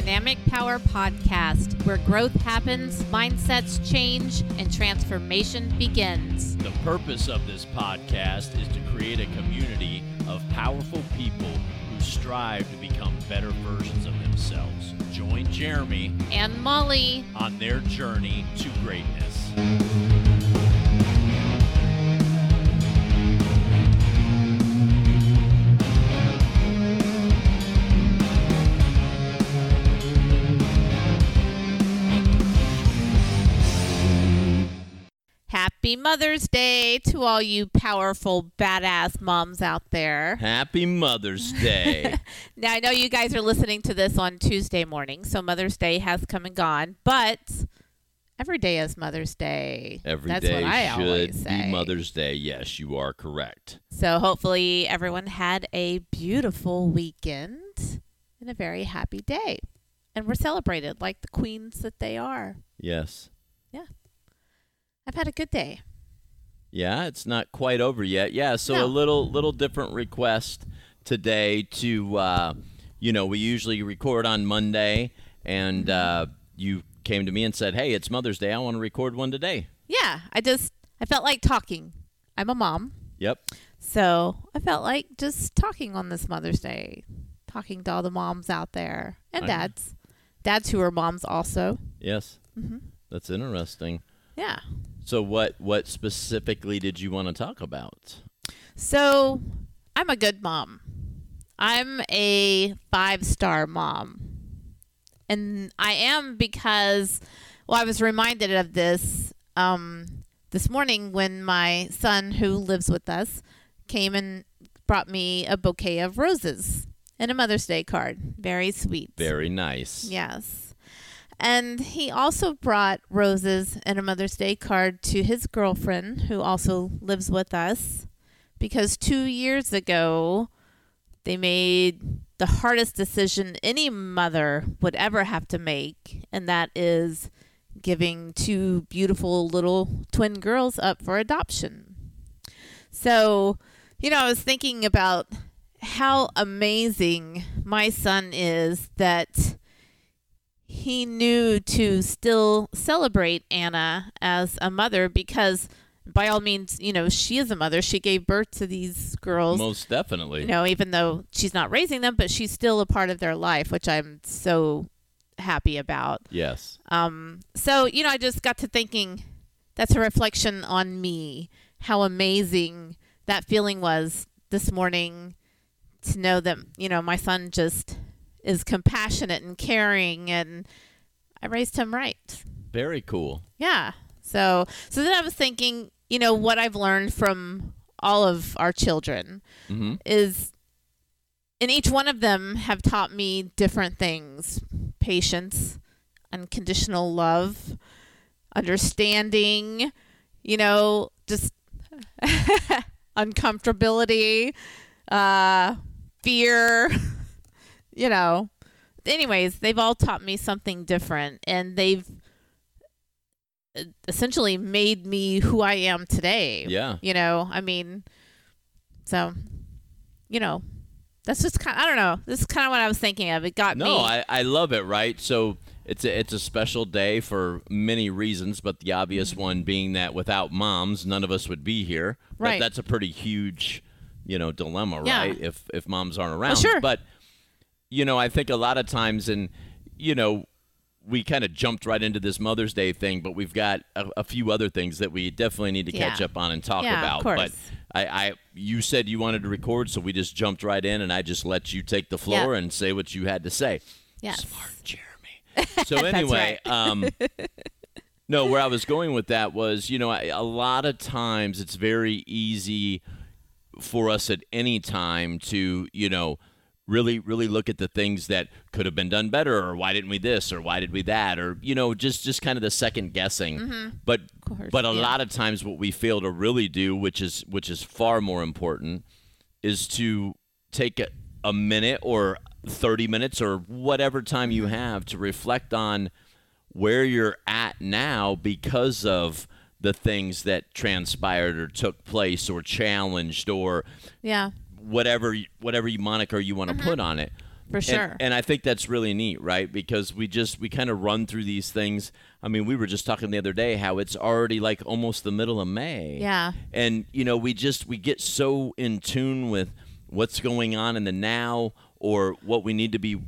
Dynamic Power Podcast, where growth happens, mindsets change, and transformation begins. The purpose of this podcast is to create a community of powerful people who strive to become better versions of themselves. Join Jeremy And Molly, on their journey to greatness. Mother's Day to all you powerful, badass moms out there. Happy Mother's Day. Now, I know you guys are listening to this on Tuesday morning, so Mother's Day has come and gone, but every day is Mother's Day. Every That's day what I should always say. be Mother's Day. Yes, you are correct. So hopefully everyone had a beautiful weekend and a very happy day. And we're celebrated like the queens that they are. Yes. Yeah. I've had a good day. Yeah, it's not quite over yet. Yeah, so No. a little little different request today to uh, you know, we usually record on Monday and Mm-hmm. uh, you came to me and said, "Hey, it's Mother's Day. I want to record one today." Yeah, I just I felt like talking. I'm a mom, Yep. so I felt like just talking on this Mother's Day, talking to all the moms out there and dads, dads who are moms also. Yes. hmm That's interesting. Yeah. So what what specifically did you want to talk about? So I'm a good mom. I'm a five star mom. And I am because, well, I was reminded of this um, this morning when my son, who lives with us, came and brought me a bouquet of roses and a Mother's Day card. Very sweet. Very nice. Yes. And he also brought roses and a Mother's Day card to his girlfriend, who also lives with us, because two years ago, they made the hardest decision any mother would ever have to make, and that is giving two beautiful little twin girls up for adoption. So, you know, I was thinking about how amazing my son is that he knew to still celebrate Anna as a mother because by all means, you know, she is a mother. She gave birth to these girls. Most definitely. you know, even though she's not raising them, but she's still a part of their life, which I'm so happy about. yes. Um, so, you know, I just got to thinking that's a reflection on me, how amazing that feeling was this morning to know that, you know, my son just is compassionate and caring and I raised him right. Very cool. Yeah. So, so then I was thinking, you know, what I've learned from all of our children hmm is and each one of them have taught me different things patience unconditional love understanding you know just uncomfortability uh fear you know anyways they've all taught me something different and they've uh, essentially made me who i am today Yeah. you know i mean so you know that's just kind i don't know this is kind of what i was thinking of it got No, me I, I love it, right? So it's a, it's a special day for many reasons, but the obvious one being that without moms, none of us would be here. That- Right. that's a pretty huge, you know, dilemma, Yeah. right? If if moms aren't around. sure. But you know, I think a lot of times and you know, we kind of jumped right into this Mother's Day thing, but we've got a, a few other things that we definitely need to catch Yeah. up on and talk Yeah, of about. course. But I, I, you said you wanted to record, so we just jumped right in, and I just let you take the floor Yeah. and say what you had to say. yes Smart Jeremy. So anyway, um, no, where I was going with that was, you know, I, a lot of times it's very easy for us at any time to, you know, really, really look at the things that could have been done better, or why didn't we this, or why did we that, or you know, just just kind of the second guessing. Mm-hmm. But course, but a yeah. lot of times, what we fail to really do, which is which is far more important, is to take a, a minute or 30 minutes or whatever time you have to reflect on where you're at now because of the things that transpired or took place or challenged or yeah whatever whatever you moniker you want to put on it for And- sure. And, I think that's really neat, right? Because we just we kind of run through these things. I mean, we were just talking the other day how it's already like almost the middle of May. yeah. And you know, we just we get so in tune with what's going on in the now or what we need to be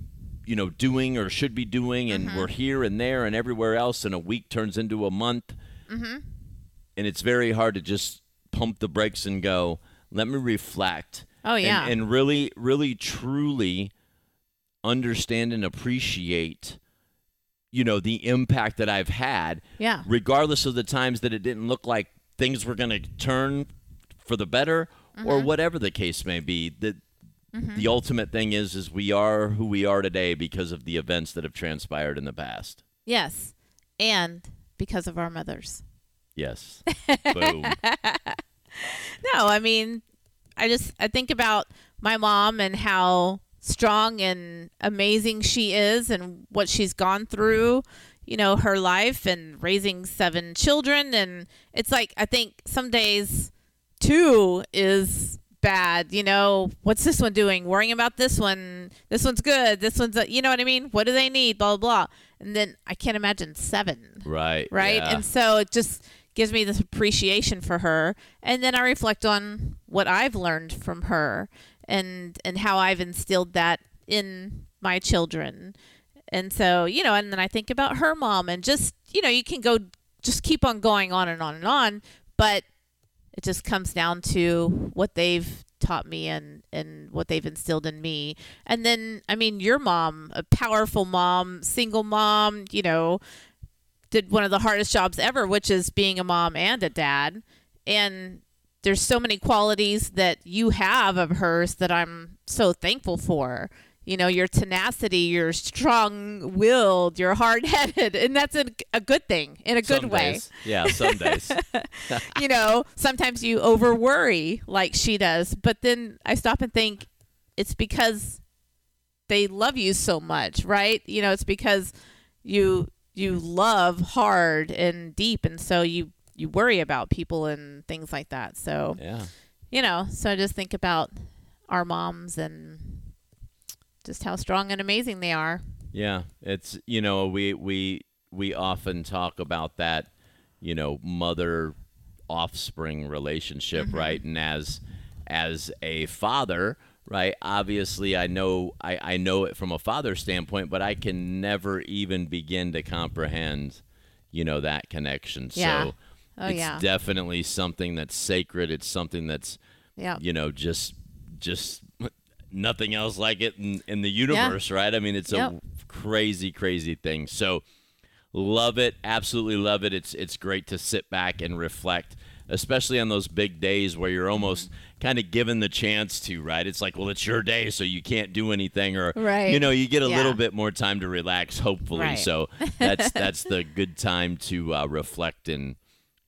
you know doing or should be doing and Mm-hmm. we're here and there and everywhere else and a week turns into a month. Mm-hmm. And it's very hard to just pump the brakes and go, let me reflect. Oh, yeah. and really really truly understand and appreciate you know the impact that I've had Yeah. regardless of the times that it didn't look like things were going to turn for the better or Mm-hmm. whatever the case may be the the ultimate thing is is we are who we are today because of the events that have transpired in the past Yes. And because of our mothers. yes boom No, I mean, I just I think about my mom and how strong and amazing she is and what she's gone through, you know, her life and raising seven children and it's like I think some days two is bad, you know, what's this one doing? Worrying about this one. This one's good. This one's you know what I mean? What do they need? Blah blah. blah. And then I can't imagine seven right right? yeah. And so it just gives me this appreciation for her, and then I reflect on what I've learned from her, and and how I've instilled that in my children, and so you know, and then I think about her mom, and just you know, you can go just keep on going on and on and on, but it just comes down to what they've taught me and and what they've instilled in me. And then i mean your mom a powerful mom single mom you know did one of the hardest jobs ever which is being a mom and a dad and there's so many qualities that you have of hers that i'm so thankful for you know your tenacity you're strong willed you're hard-headed and that's a, a good thing in a good Some way days. yeah some days you know, sometimes you over worry like she does, but then I stop and think it's because they love you so much, right? You know, it's because you you love hard and deep and so you you worry about people and things like that. So, yeah you know, so I just think about our moms and just how strong and amazing they are. Yeah, it's you know we we we often talk about that you know mother offspring relationship, mm-hmm. right? And as as a father, right? Obviously, I know I I know it from a father standpoint, but I can never even begin to comprehend you know that connection. Yeah. So Oh it's yeah. definitely something that's sacred. It's something that's yeah. you know just just nothing else like it in, in the universe yeah. right i mean it's Yep. a crazy crazy thing so love it absolutely love it it's it's great to sit back and reflect especially on those big days where you're almost kind of given the chance to right it's like well it's your day so you can't do anything or Right. you know you get a Yeah. little bit more time to relax hopefully Right. so that's that's the good time to uh, reflect and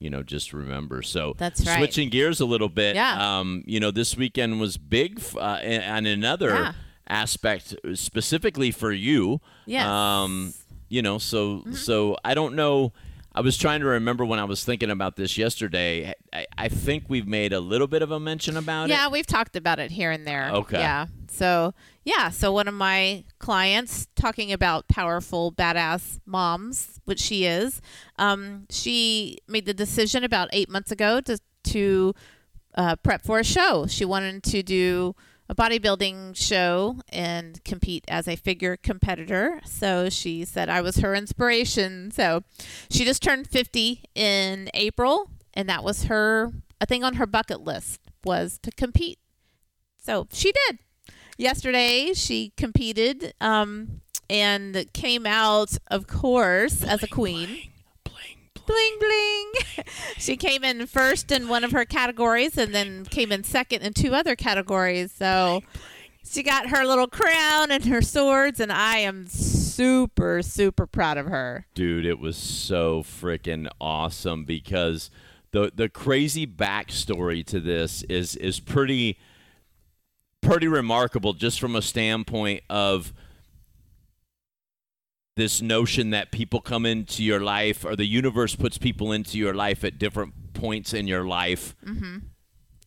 you know just remember so That's right. switching gears a little bit Yeah. um, you know, this weekend was big uh, and and another Yeah. aspect specifically for you. Yes. Mm-hmm. Um, you know, so so I don't know. I was trying to remember when I was thinking about this yesterday. I, I think we've made a little bit of a mention about Yeah, it. Yeah, we've talked about it here and there. Okay. Yeah. So, yeah. So, one of my clients talking about powerful, badass moms, which she is, um, she made the decision about eight months ago to, to uh, prep for a show. She wanted to do a bodybuilding show and compete as a figure competitor. So she said I was her inspiration. So she just turned 50 in April, and that was her a thing on her bucket list was to compete. So she did. Yesterday she competed um, and came out, of course, as a queen Bling, bling. she came in first in one of her categories and then came in second in two other categories. So she got her little crown and her swords, and I am super, super proud of her. Dude, it was so freaking awesome because the the crazy backstory to this is is pretty pretty remarkable just from a standpoint of this notion that people come into your life or the universe puts people into your life at different points in your life Mm-hmm.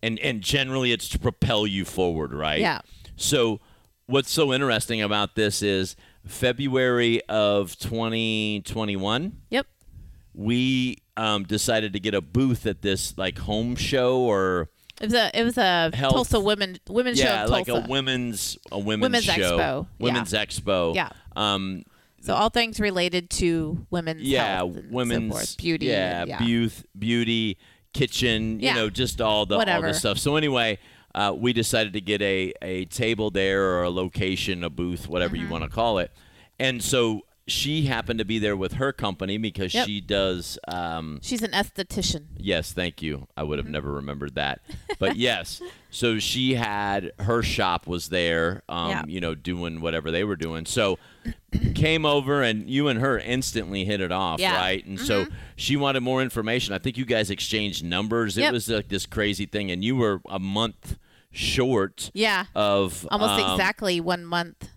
and and generally it's to propel you forward right Yeah. so what's so interesting about this is February of 2021. Yep. We um, decided to get a booth at this like home show or It was a it was a Health- Tulsa women women's show. yeah, like a women's a women's, Women's show, expo, yeah. women's expo. Yeah. Um, So all things related to women's yeah, women's so forth, beauty. yeah, and- yeah. beauth, beauty, kitchen, Yeah. you know, just all the all Whatever. the stuff. So anyway, uh, we decided to get a a table there or a location, a booth, whatever Mm-hmm. you want to call it. And so she happened to be there with her company because Yep. she does um, She's an esthetician. Yes, thank you. I would have Mm-hmm. never remembered that. But yes, so she had her shop was there, um, Yeah. you know, doing whatever they were doing. So came over and you and her instantly hit it off, Yeah. Mm-hmm. right? And so she wanted more information. I think you guys exchanged numbers. It was like this crazy thing, and you were a month short Yeah. of Almost um, exactly one month.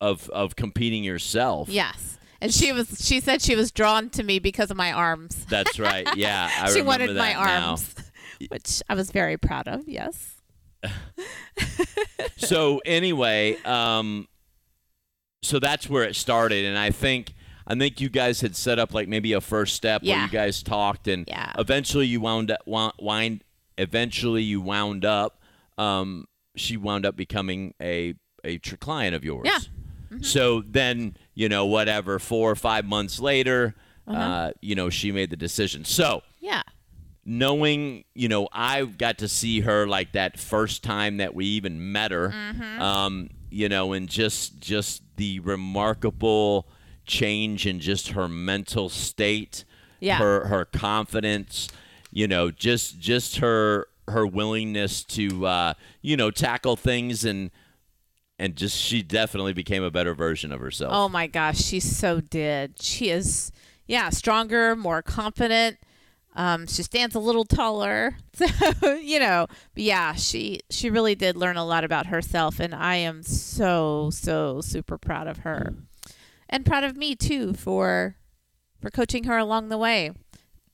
of of competing yourself. Yes. And she was she said she was drawn to me because of my arms. That's right. Yeah, I she wanted my now. arms. Which I was very proud of, yes. so anyway, um, so that's where it started, and I think I think you guys had set up like maybe a first step where you guys talked, and Yeah. eventually you wound up wind. Eventually you wound up. Um, she wound up becoming a a client of yours. Yeah. So then you know whatever four or five months later, uh Uh-huh. you know she made the decision. So Yeah. knowing, you know, I got to see her like that first time that we even met her, Mm-hmm. um, you know, and just just the remarkable change in just her mental state, Yeah. her her confidence, you know, just just her her willingness to uh, you know tackle things and and just she definitely became a better version of herself. Oh my gosh, she so did. She is, yeah, stronger, more confident. Um, she stands a little taller, so you know. Yeah, she she really did learn a lot about herself, and I am so so super proud of her, and proud of me too for for coaching her along the way,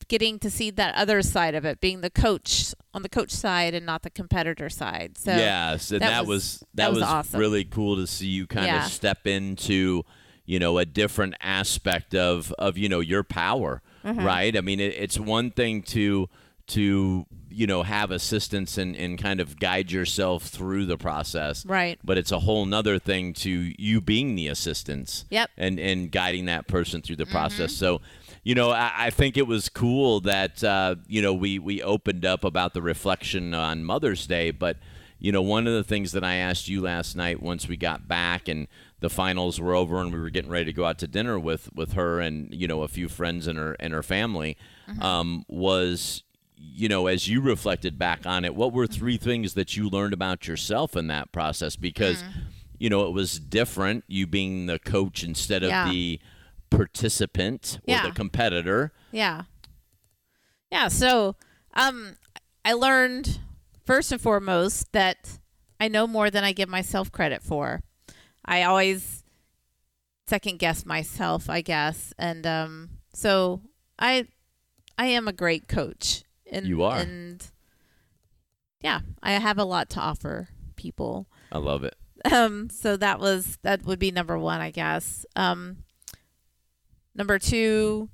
getting to see that other side of it, being the coach on the coach side and not the competitor side. So yes, and that that, was- was, that was awesome. really cool to see you kind Yeah. of step into, you know, a different aspect of of you know your power, Mm-hmm. right? I mean, it, it's one thing to to you know have assistance and, and kind of guide yourself through the process Right. but it's a whole nother thing to you being the assistance Yep. and and guiding that person through the process so you know I, I think it was cool that uh, you know we we opened up about the reflection on mother's day but you know one of the things that i asked you last night once we got back and the finals were over and we were getting ready to go out to dinner with with her and you know a few friends and her and her family um, was you know, as you reflected back on it, what were three things that you learned about yourself in that process? Because, you know, it was different, you being the coach instead of Yeah. the participant or Yeah. the competitor. Yeah. Yeah, so um I learned first and foremost that I know more than I give myself credit for. I always second guess myself, I guess. And um so I I am a great coach. And You are. and yeah, I have a lot to offer people. I love it. Um, so that was that would be number one, I guess. Um, number two,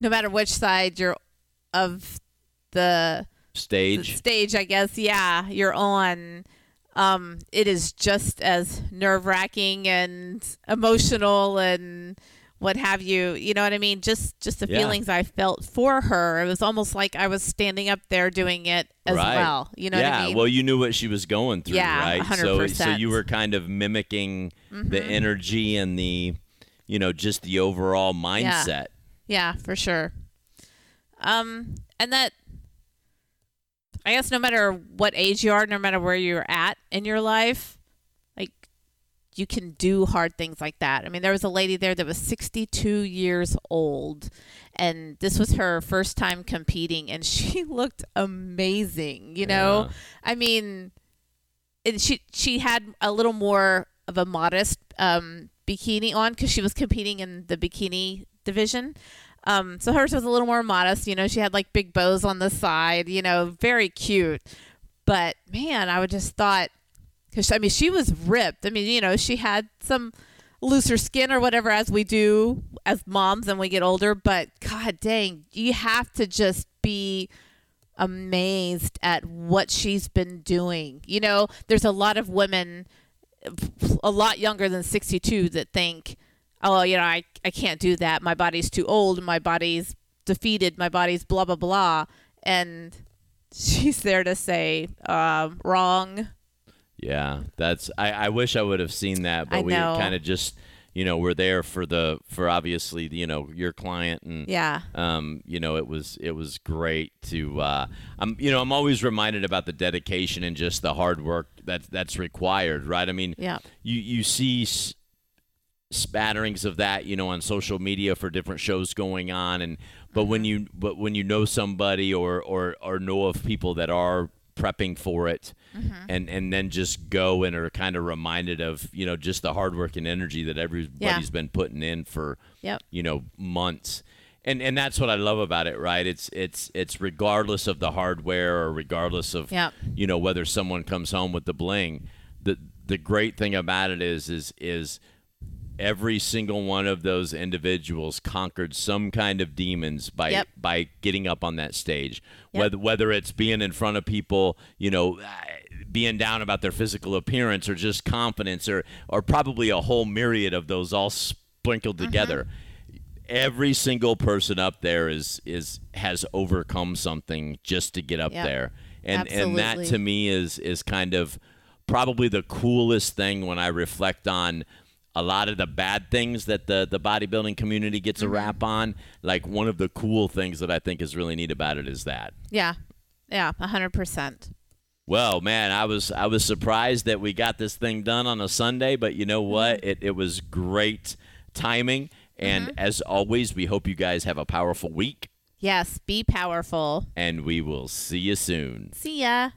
no matter which side you're of the, the Stage. stage, I guess, yeah, you're on. Um, it is just as nerve wracking and emotional and what have you. You know what I mean? Just just the Yeah. feelings I felt for her. It was almost like I was standing up there doing it as Right. well. You know yeah, what I mean? well, you knew what she was going through, Yeah, right? So, so you were kind of mimicking the Mhm. energy and the, you know, just the overall mindset. Yeah, for sure. Um, and that I guess no matter what age you are, no matter where you're at in your life, like you can do hard things like that. I mean, there was a lady there that was 62 years old, and this was her first time competing, and she looked amazing. You know, Yeah. I mean, and she she had a little more of a modest um, bikini on because she was competing in the bikini division. Um, so hers was a little more modest. You know, she had like big bows on the side. You know, very cute. But man, I would just thought because I mean she was ripped. I mean you know she had some looser skin or whatever as we do as moms and we get older. But god dang, you have to just be amazed at what she's been doing. You know, there's a lot of women a lot younger than 62 that think, oh, you know, I, I can't do that. My body's too old. My body's defeated. My body's blah, blah, blah. And she's there to say, um, wrong. Yeah, that's. I, I wish I would have seen that, but we kind of just, you know, we're there for the for obviously you know your client and Yeah. um, you know, it was it was great to. Uh, I'm you know I'm always reminded about the dedication and just the hard work that that's required, right? I mean, Yeah. you you see s- spatterings of that, you know, on social media for different shows going on, and but when you but when you know somebody or or or know of people that are prepping for it Mm-hmm. and and then just go and are kind of reminded of you know just the hard work and energy that everybody's been putting in for Yep. you know months and and that's what I love about it right it's it's it's regardless of the hardware or regardless of Yep. you know whether someone comes home with the bling the the great thing about it is is is every single one of those individuals conquered some kind of demons by Yep. by getting up on that stage Yep. whether whether it's being in front of people you know uh, being down about their physical appearance or just confidence or or probably a whole myriad of those all sprinkled Mm-hmm. together every single person up there is is has overcome something just to get up Yep. there and and that to me is is kind of probably the coolest thing when I reflect on a lot of the bad things that the the bodybuilding community gets Mm-hmm. a rap on. Like one of the cool things that I think is really neat about it is that. Yeah. Yeah. A hundred percent. Well, man, I was I was surprised that we got this thing done on a Sunday, but you know what? Mm-hmm. It it was great timing. And as always, we hope you guys have a powerful week, Yes. Be powerful. and we will see you soon. See ya.